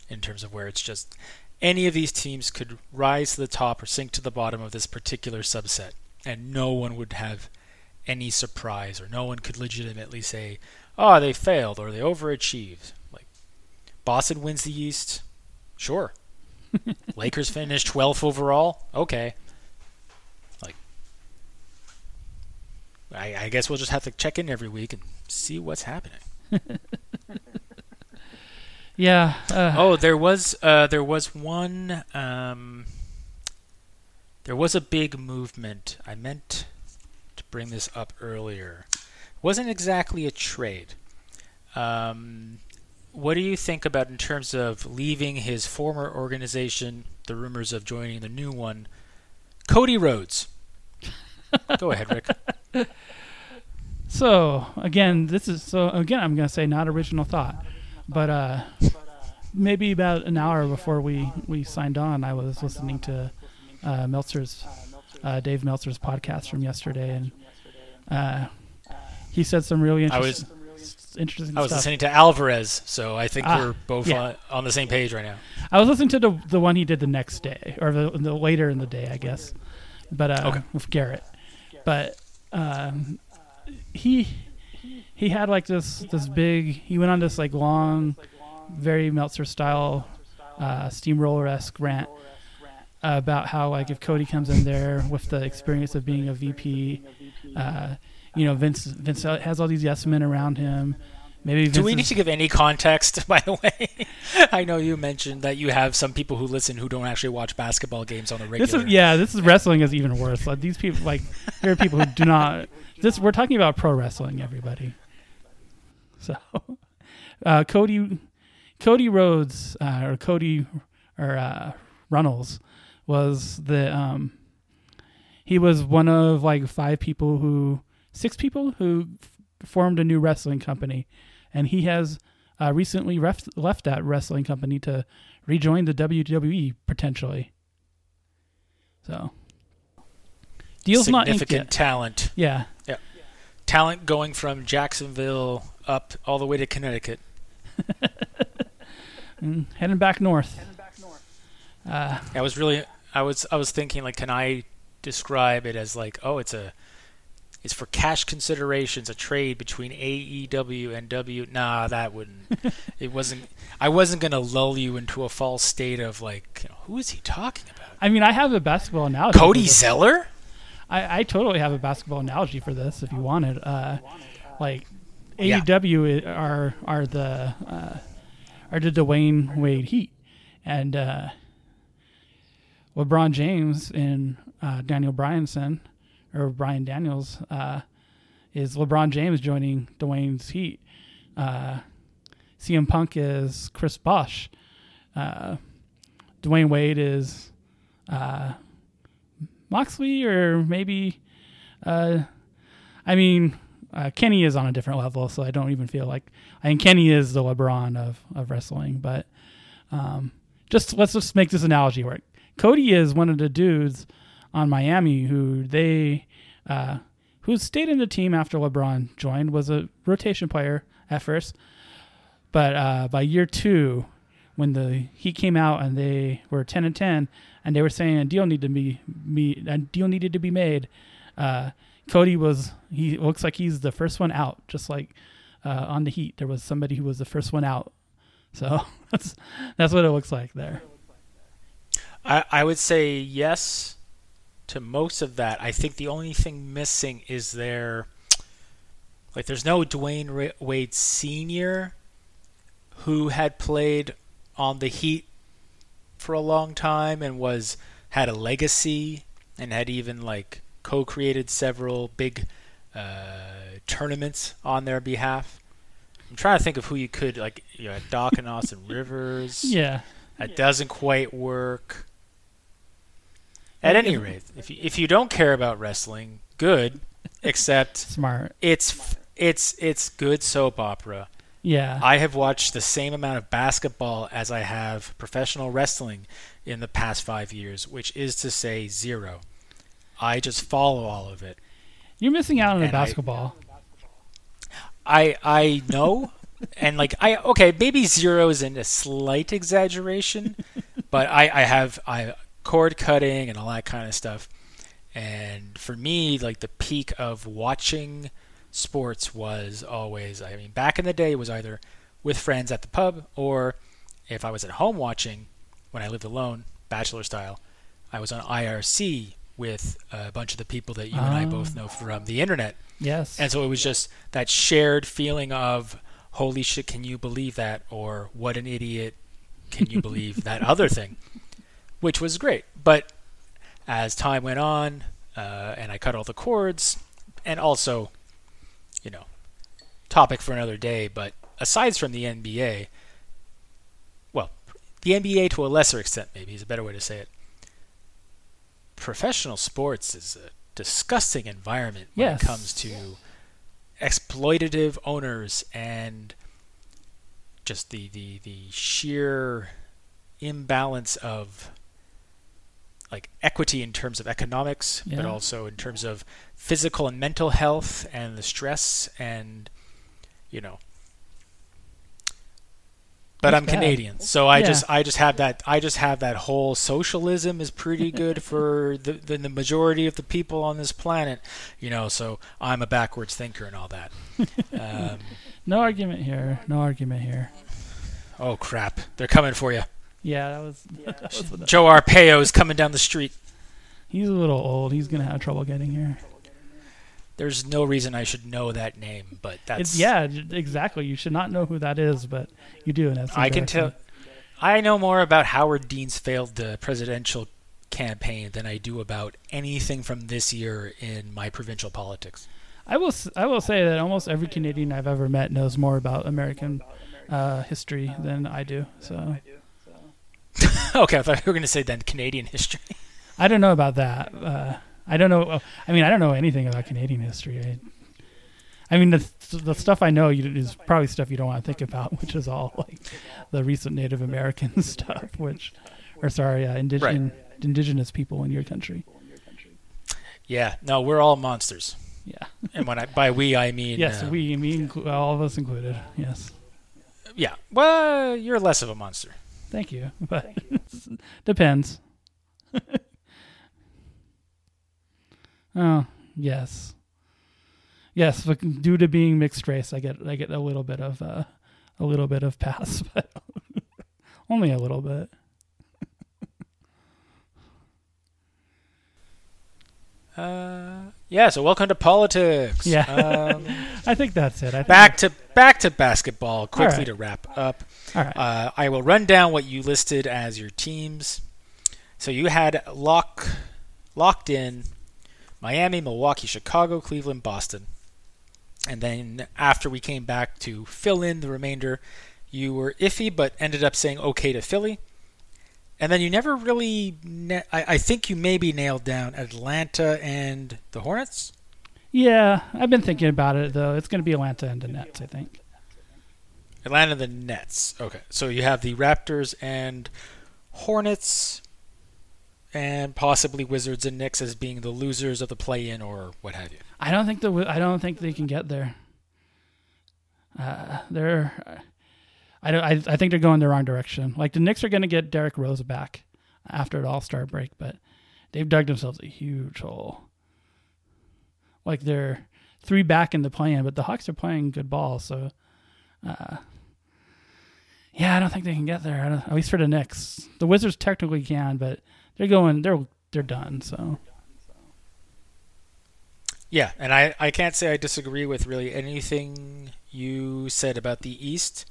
in terms of where it's just any of these teams could rise to the top or sink to the bottom of this particular subset, and no one would have any surprise, or no one could legitimately say, "Oh, they failed" or "they overachieved." Like Boston wins the East, sure. [laughs] Lakers finished 12th overall, okay. Like, I, I guess we'll just have to check in every week and see what's happening. [laughs] yeah. Uh, Oh, there was uh, there was one. Um, there was a big movement. I meant bring this up earlier. Wasn't exactly a trade. Um, what do you think about in terms of leaving his former organization? The rumors of joining the new one. Cody Rhodes. Go ahead, Rick. [laughs] So again, this is so again. I'm gonna say not original thought, but uh, maybe about an hour before we we signed on, I was listening to uh, Meltzer's uh, Dave Meltzer's podcast from yesterday, and uh, he said some really I was interesting, interesting I was stuff. listening to Alvarez, so I think Ah, we're both yeah. on, on the same page right now. I was listening to the the one he did the next day, or the, the later in the day, I guess. But uh, Okay. with Garrett, but um, he he had like this this big. He went on this like long, very Meltzer style, uh, steamroller esque rant about how like if Cody comes in there with the experience of being a VP, uh, you know Vince Vince has all these yes men around him. Maybe Vince Do we need is- to give any context, [laughs] by the way? I know you mentioned that you have some people who listen who don't actually watch basketball games on a regular. This is yeah. This is wrestling is even worse. Like these people, like there are people who do not. [laughs] This we're talking about pro wrestling, everybody. So, [laughs] uh, Cody, Cody Rhodes uh, or Cody or uh, Runnels was the um, he was one of like five people who six people who f- formed a new wrestling company, and he has uh, recently ref- left that wrestling company to rejoin the WWE potentially. So deal's not significant yet. talent. Yeah, yeah, Talent going from Jacksonville up all the way to Connecticut. [laughs] Mm, heading back north. Uh, I was really, I was, I was thinking like, can I describe it as like, oh, it's a, it's for cash considerations, a trade between AEW and W. Nah, that wouldn't. [laughs] it wasn't. I wasn't gonna lull you into a false state of like, you know, who is he talking about? I mean, I have a basketball analogy. Cody. Zeller? I, I totally have a basketball analogy for this. If you wanted, uh, like Yeah. AEW are are the uh, are the Dwyane Wade Heat, and uh, LeBron James and uh, Daniel Bryanson or Brian Daniels uh, is LeBron James joining Dwyane's Heat. Uh, CM Punk is Chris Bosh. Uh, Dwyane Wade is uh, Moxley or maybe uh, I mean Kenny is on a different level, so I don't even feel like I think Kenny is the LeBron of, of wrestling. But um, just let's just make this analogy work. Cody is one of the dudes on Miami who they uh, who stayed in the team after LeBron joined was a rotation player at first, but uh, by year two, when the he came out and they were ten and ten, and they were saying a deal needed to be me a deal needed to be made. Uh, Cody was he looks like he's the first one out, just like uh, on the Heat. There was somebody who was the first one out, so [laughs] that's that's what it looks like there. I, I would say yes to most of that. I think the only thing missing is there, like, there's no Dwyane Wade Sr. who had played on the Heat for a long time and was had a legacy and had even like co-created several big uh, tournaments on their behalf. I'm trying to think of who you could like. You know, Doc and Austin [laughs] Rivers. Yeah. That doesn't quite work. At any rate, if you, if you don't care about wrestling, good. Except [laughs] Smart. it's it's it's good soap opera. Yeah. I have watched the same amount of basketball as I have professional wrestling in the past five years, which is to say zero. I just follow all of it. You're missing out on the basketball. I I know, [laughs] and like I okay, maybe zero is in a slight exaggeration, but I I have I cord cutting and all that kind of stuff, and for me like the peak of watching sports was always I mean back in the day it was either with friends at the pub or if I was at home watching when I lived alone bachelor style I was on IRC with a bunch of the people that you and I Ah. both know from the internet yes. and so it was just that shared feeling of, holy shit, can you believe that? Or what an idiot, can you believe that other thing? [laughs] Which was great. But as time went on, uh, and I cut all the cords, and also, you know, topic for another day, but aside from the NBA, well, the NBA to a lesser extent, maybe is a better way to say it. Professional sports is a disgusting environment when Yes. it comes to exploitative owners and just the, the, the sheer imbalance of like equity in terms of economics, but also in terms of physical and mental health and the stress and you know. But That's I'm bad. Canadian, so I Yeah. just I just have that I just have that whole socialism is pretty [laughs] good for the, the the majority of the people on this planet, you know. So I'm a backwards thinker and all that. [laughs] Um, no argument here. No argument here. oh crap, they're coming for you. Yeah, that was. [laughs] that was what- Joe Arpaio is coming down the street. he's a little old. He's gonna have trouble getting here. There's no reason I should know that name, but that's It's yeah, exactly. You should not know who that is, but you do. And that's I can tell. I know more about Howard Dean's failed uh, presidential campaign than I do about anything from this year in my provincial politics. I will. s- I will say that almost every Canadian I've ever met knows more about American uh, history than I do. So [laughs] okay, I thought you were going to say then Canadian history. [laughs] I don't know about that. Uh, I don't know. I mean, I don't know anything about Canadian history. I, I mean, the the stuff I know you, is probably stuff you don't want to think about, which is all like the recent Native American [laughs] stuff, which, or sorry, uh, indigenous indigenous people in your country. Yeah, no, we're all monsters, Yeah. and when I by we I mean Yes, uh, we, me, inclu- all of us included. Yes. Yeah, well, you're less of a monster. Thank you, [laughs] but [laughs] depends. [laughs] oh yes, yes. But due to being mixed race, I get I get a little bit of uh, a little bit of pass, but only a little bit. Uh, yeah, so welcome to politics. Yeah. Um, I think that's it. I think back to back to basketball quickly right. to wrap up. All right. Uh, I will run down what you listed as your teams. So you had lock locked in Miami, Milwaukee, Chicago, Cleveland, Boston. And then after we came back to fill in the remainder, you were iffy but ended up saying okay to Philly. And then you never really na- I, I think you maybe nailed down Atlanta and the Hornets. yeah, I've been thinking about it though. It's going to be Atlanta and the Nets, I think. Atlanta the Nets. Okay. So you have the Raptors and Hornets and possibly Wizards and Knicks as being the losers of the play-in or what have you. I don't think the I don't think they can get there. Uh, they're, I don't. I, I think they're going the wrong direction. Like the Knicks are going to get Derrick Rose back after the All Star break, but they've dug themselves a huge hole. Like they're three back in the play-in, but the Hawks are playing good ball. So, uh, yeah, I don't think they can get there. At least for the Knicks, the Wizards technically can, but they're going. They're they're done. So Yeah, and I, I can't say I disagree with really anything you said about the East.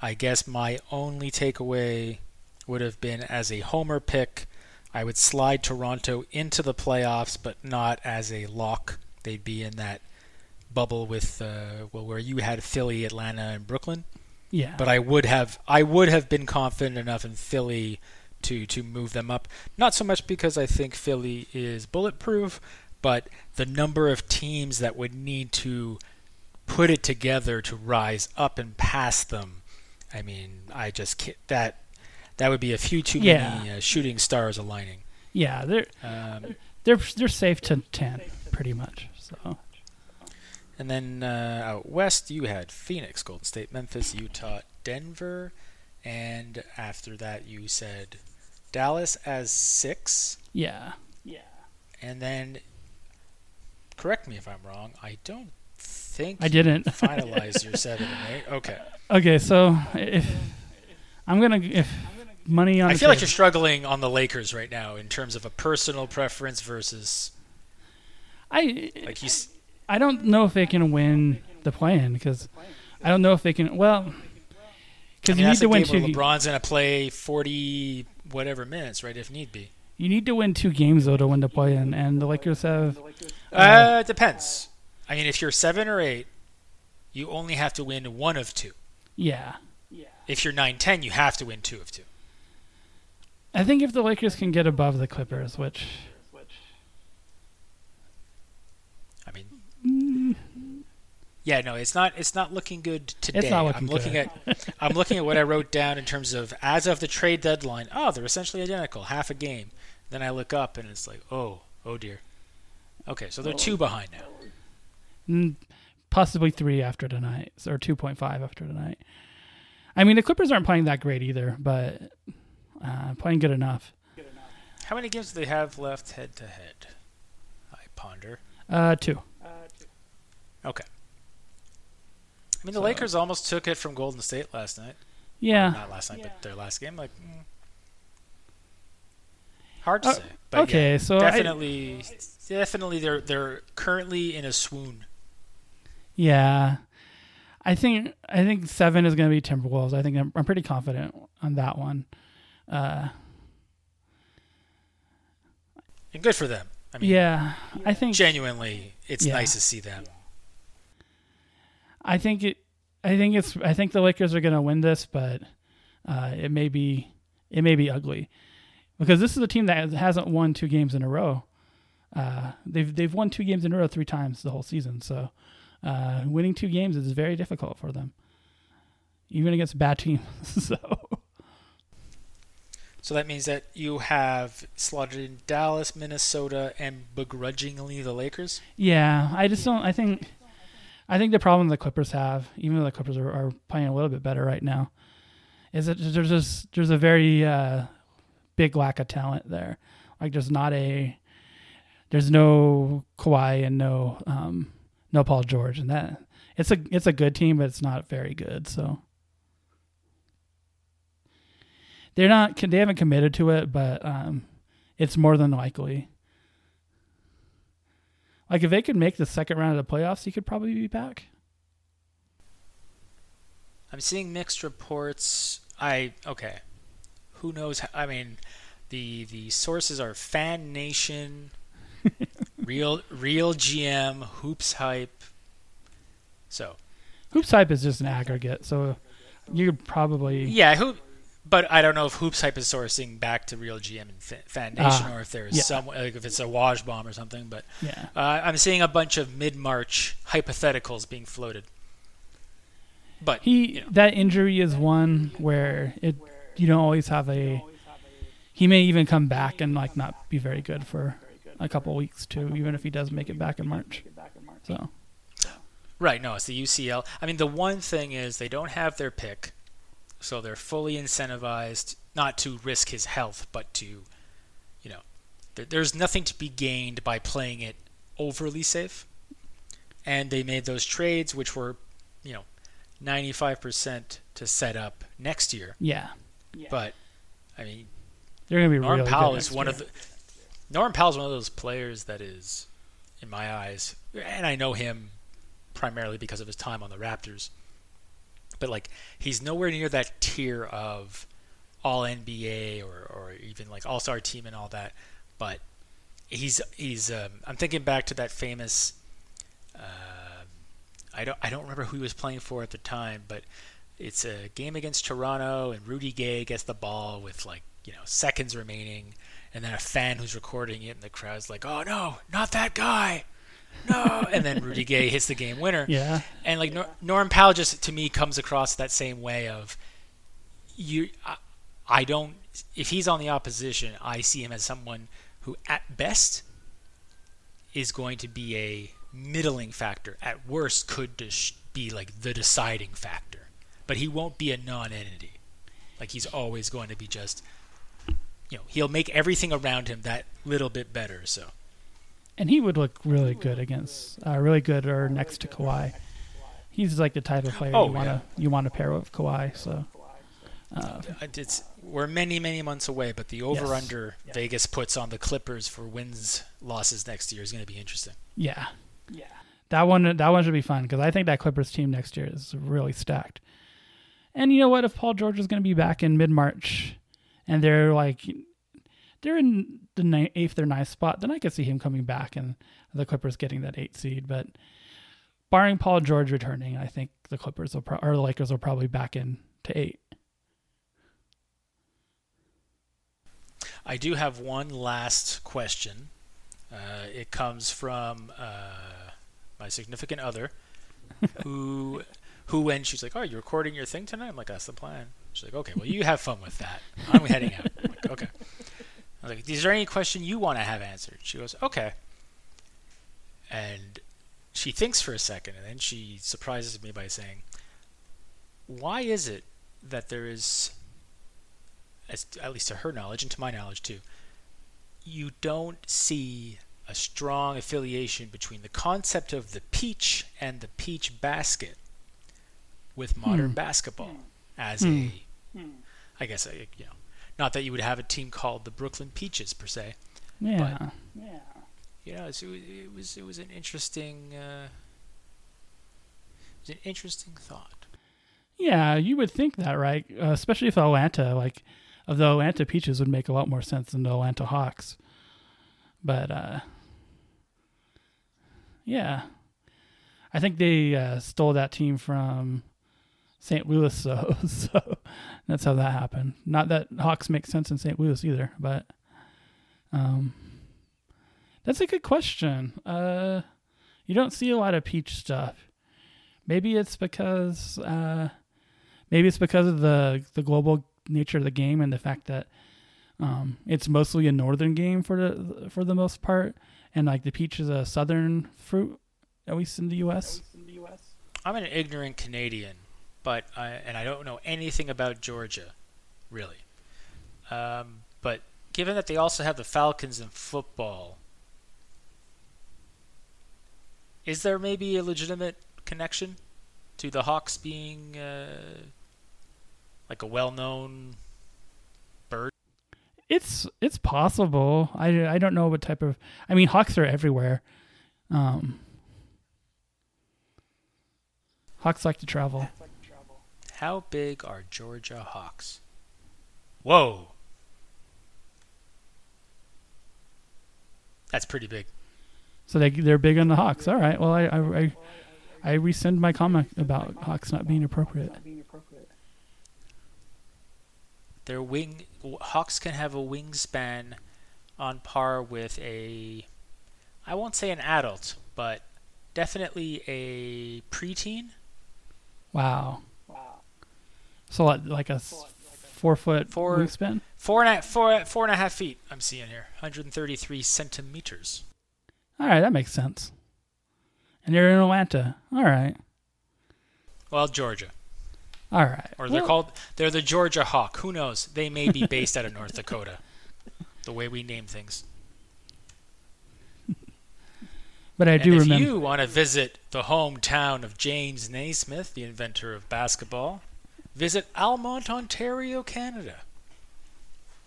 I guess my only takeaway would have been as a homer pick, I would slide Toronto into the playoffs, but not as a lock. They'd be in that bubble with uh, well, where you had Philly, Atlanta, and Brooklyn. Yeah. But I would have I would have been confident enough in Philly to to move them up. Not so much because I think Philly is bulletproof, but the number of teams that would need to put it together to rise up and pass them. I mean, I just can't, that that would be a few too Yeah. many uh, shooting stars aligning. yeah, they're Um, they're they're safe to ten, pretty much. So and then uh, out west, you had Phoenix, Golden State, Memphis, Utah, Denver, and after that, you said Dallas as six. yeah, Yeah. And then, correct me if I'm wrong. I don't think I didn't. you finalized your seven and eight. Okay. Okay, so if I'm gonna if money on I feel like you're struggling on the Lakers right now in terms of a personal preference versus I like you. I don't know if they can win the play-in because I don't know if they can. Well, I because mean, you need that's to win two. LeBron's gonna play 40 whatever minutes, right? If need be. You need to win two games though to win the play-in, and the Lakers have. Uh, it depends. I mean, if you're seven or eight, you only have to win one of two. Yeah, If you're nine ten, you have to win two of two. I think if the Lakers can get above the Clippers, which I mean, mm, yeah, no, it's not. It's not looking good today. It's not looking I'm looking good. at. I'm looking at what I wrote down in terms of as of the trade deadline. Oh, they're essentially identical, half a game. Then I look up and it's like, oh, oh dear. Okay, so they're two behind now. mm, possibly three after tonight, or two point five after tonight. I mean, the Clippers aren't playing that great either, but uh, playing good enough. How many games do they have left head to head? I ponder. Uh, two. Uh, two. Okay. I mean, the So- Lakers almost took it from Golden State last night. Or Yeah. not last night, but their last game. Like, mm, hard to Uh, say. But okay, yeah, so I- definitely, definitely, they're they're currently in a swoon. Yeah, I think I think seven is going to be Timberwolves. I think I'm, I'm pretty confident on that one. Uh, And good for them. I mean, yeah, I think genuinely, it's Yeah. nice to see them. I think it. I think it's. I think the Lakers are going to win this, but uh, it may be it may be ugly because this is a team that hasn't won two games in a row. Uh, they've they've won two games in a row three times the whole season. So uh, winning two games is very difficult for them, even against bad teams. [laughs] so So that means that you have slotted in Dallas, Minnesota, and begrudgingly the Lakers. Yeah, I just don't. I think, I think the problem the Clippers have, even though the Clippers are, are playing a little bit better right now, is that there's just there's a very uh, big lack of talent there. Like there's not a, there's no Kawhi and no um, no Paul George, and that it's a it's a good team, but it's not very good. So they're not they haven't committed to it, but um, it's more than likely. Like if they could make the second round of the playoffs, he could probably be back. I'm seeing mixed reports. I okay. Who knows? How, I mean, the the sources are Fan Nation, [laughs] real real GM, Hoops Hype. So Hoops hype is just an aggregate, so you could probably yeah, who? But I don't know if Hoops Hype is sourcing back to Real GM and Fa- Fan Nation, Ah, or if there's yeah. some like if it's a Woj bomb or something. But yeah. uh, I'm seeing a bunch of mid March hypotheticals being floated. But He you know. that injury is one where it you don't always have a. He may even come back and like not be very good for a couple weeks too, even if he does make it back in March. So Right, no, it's the UCL. I mean, the one thing is they don't have their pick, so they're fully incentivized not to risk his health, but to, you know, th- there's nothing to be gained by playing it overly safe. And they made those trades, which were, you know, 95% to set up next year. yeah, But, I mean, they're gonna be Norm really Powell good is one year. of the Norm Powell's one of those players that is, in my eyes, and I know him primarily because of his time on the Raptors. But like, he's nowhere near that tier of All NBA or, or even like All Star team and all that. But he's he's. Um, I'm thinking back to that famous uh, I don't I don't remember who he was playing for at the time, but it's a game against Toronto, and Rudy Gay gets the ball with like you know seconds remaining, and then a fan who's recording it in the crowd's like, "Oh no, not that guy!" No, [laughs] and then Rudy Gay hits the game winner. Yeah. And like Nor- Norm Powell just to me comes across that same way of you. I, I don't. If he's on the opposition, I see him as someone who, at best, is going to be a middling factor. At worst, could dis- be like the deciding factor. But he won't be a non-entity. Like he's always going to be just. You know, he'll make everything around him that little bit better. So. And he would look really good against, uh, really good or next to Kawhi. He's like the type of player Oh, you want to you want to pair with Kawhi. So uh, It's we're many many months away, but the over under Vegas puts on the Clippers for wins losses next year is going to be interesting. yeah, yeah, that one that one should be fun because I think that Clippers team next year is really stacked. And you know what? If Paul George is going to be back in mid March, and they're like they're in the ni- eighth or ninth spot, then I could see him coming back and the Clippers getting that eight seed. But barring Paul George returning, I think the Clippers will pro- or the Lakers will probably back in to eight. I do have one last question. Uh, it comes from uh, my significant other, [laughs] who, who when she's like, "Oh, you're recording your thing tonight?" I'm like, "That's the plan." She's like, "Okay, well, you have fun with that. I'm heading out." I'm like, "Okay." I was like, "Is there any question you want to have answered?" She goes, "Okay." And she thinks for a second, and then she surprises me by saying, "Why is it that there is as, at least to her knowledge and to my knowledge too, you don't see a strong affiliation between the concept of the peach and the peach basket with modern Hmm. basketball as Hmm. a, I guess a, you know, not that you would have a team called the Brooklyn Peaches per se. Yeah, Yeah. You know, it's, it, was- it was it was an interesting uh, it was an interesting thought. yeah, you would think that, right? Uh, especially if Atlanta, like, of the Atlanta Peaches would make a lot more sense than the Atlanta Hawks. But uh, yeah, I think they uh, stole that team from St. Louis, [laughs] so so that's how that happened. Not that Hawks make sense in St. Louis either, but um, that's a good question. Uh, you don't see a lot of peach stuff. Maybe it's because uh, maybe it's because of the the global nature of the game and the fact that um, it's mostly a northern game for the for the most part, and like the peach is a southern fruit, at least in the U.S. I'm an ignorant Canadian, but I, and I don't know anything about Georgia, really. Um, but given that they also have the Falcons in football, is there maybe a legitimate connection to the Hawks being uh, like a well-known bird? It's it's possible. I, I don't know what type of. I mean, hawks are everywhere. Um, hawks like to travel. How big are Georgia Hawks? Whoa. That's pretty big. So they they're big on the hawks. All right. Well, I I I, I rescind my comment about hawks not being appropriate. Their wing hawks can have a wingspan on par with a I won't say an adult, but definitely a preteen. Wow. So like, like a four foot Four- wingspan. Four and a, four, four and a half feet, I'm seeing here. 133 centimeters. All right, that makes sense. And you're in Atlanta. All right. Well, Georgia. All right. Or they're Well, called, they're the Georgia Hawk. Who knows? They may be based out of North Dakota. [laughs] The way we name things. But I and do if remember. If you want to visit the hometown of James Naismith, the inventor of basketball, visit Almonte, Ontario, Canada.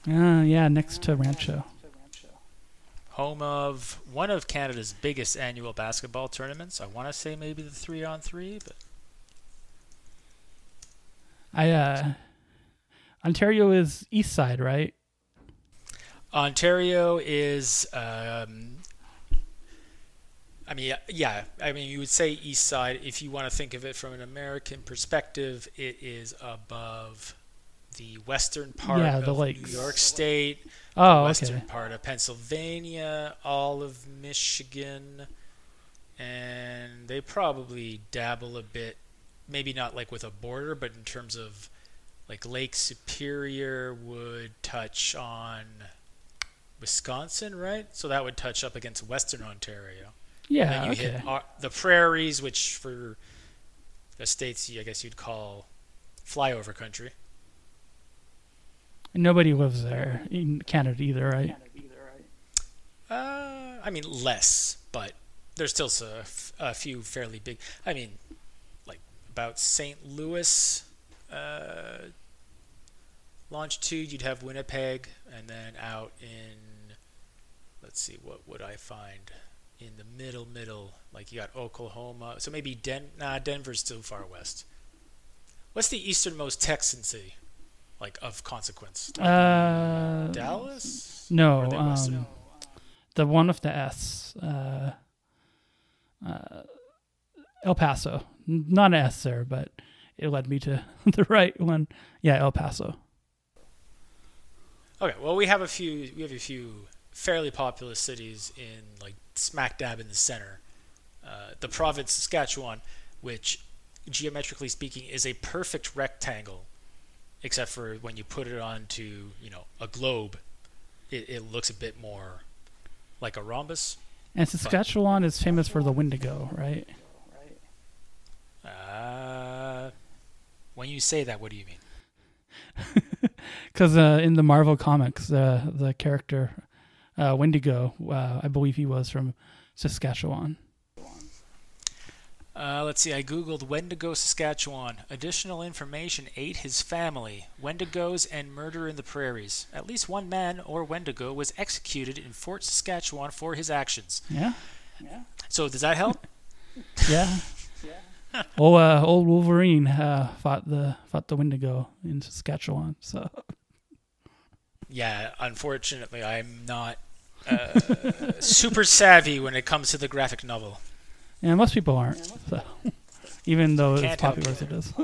Uh, yeah, next to Rancho. home of one of Canada's biggest annual basketball tournaments. I want to say maybe the three on three, but I uh, Ontario is east side, right? Ontario is um, I mean, yeah. I mean, you would say east side. If you want to think of it from an American perspective, it is above the western part Yeah, of lakes. New York State, Oh, western okay. part of Pennsylvania, all of Michigan, and they probably dabble a bit, maybe not like with a border, but in terms of like Lake Superior would touch on Wisconsin, right? So that would touch up against Western Ontario. And Yeah, then you okay. hit ar- the prairies, which for the states, I guess you'd call flyover country. And nobody lives there in Canada either, right? Canada either, Uh, I mean less, but there's still s- a, f- a few fairly big. I mean, like about St. Louis, uh, longitude, you'd have Winnipeg, and then out in, let's see, what would I find in the middle, middle? Like you got Oklahoma, so maybe Den. Nah, Denver's still far west. What's the easternmost Texan city, like of consequence? Uh, Dallas. no, Or are they western? um, the one with the S, uh, uh, El Paso. Not an S there, but it led me to [laughs] the right one. Yeah, El Paso. Okay, well, we have a few. We have a few fairly populous cities in like smack dab in the center. Uh, the province Saskatchewan, which geometrically speaking is a perfect rectangle, except for when you put it onto you know a globe, it, it looks a bit more like a rhombus. And Saskatchewan is famous for the Wendigo, right? Uh, when you say that, what do you mean? [laughs] Because uh, in the Marvel comics, uh, the character uh, Wendigo, uh, I believe he was from Saskatchewan. Uh, let's see. I googled Wendigo, Saskatchewan. Additional information: ate his family. Wendigos and murder in the prairies. At least one man or Wendigo was executed in Fort Saskatchewan for his actions. Yeah, Yeah. So does that help? [laughs] yeah. [laughs] Old, uh, old Wolverine uh, fought the fought the Wendigo in Saskatchewan. So yeah. Unfortunately, I'm not uh, [laughs] super savvy when it comes to the graphic novel. yeah, most people aren't. So [laughs] even though it's help popular as it is. [laughs]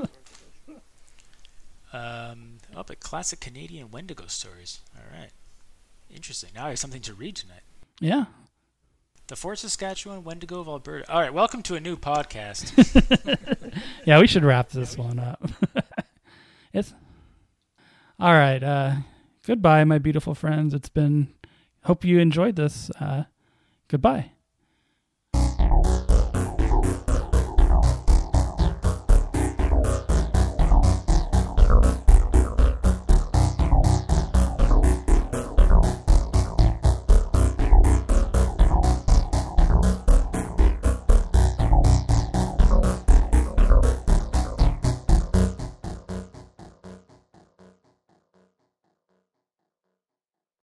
Um, oh, but classic Canadian Wendigo stories. All right. Interesting. Now I have something to read tonight. yeah. The Fort Saskatchewan Wendigo of Alberta. All right. Welcome to a new podcast. Yeah, we should wrap this one up. it's all right. Uh, goodbye, my beautiful friends. It's been. Hope you enjoyed this. Uh, goodbye.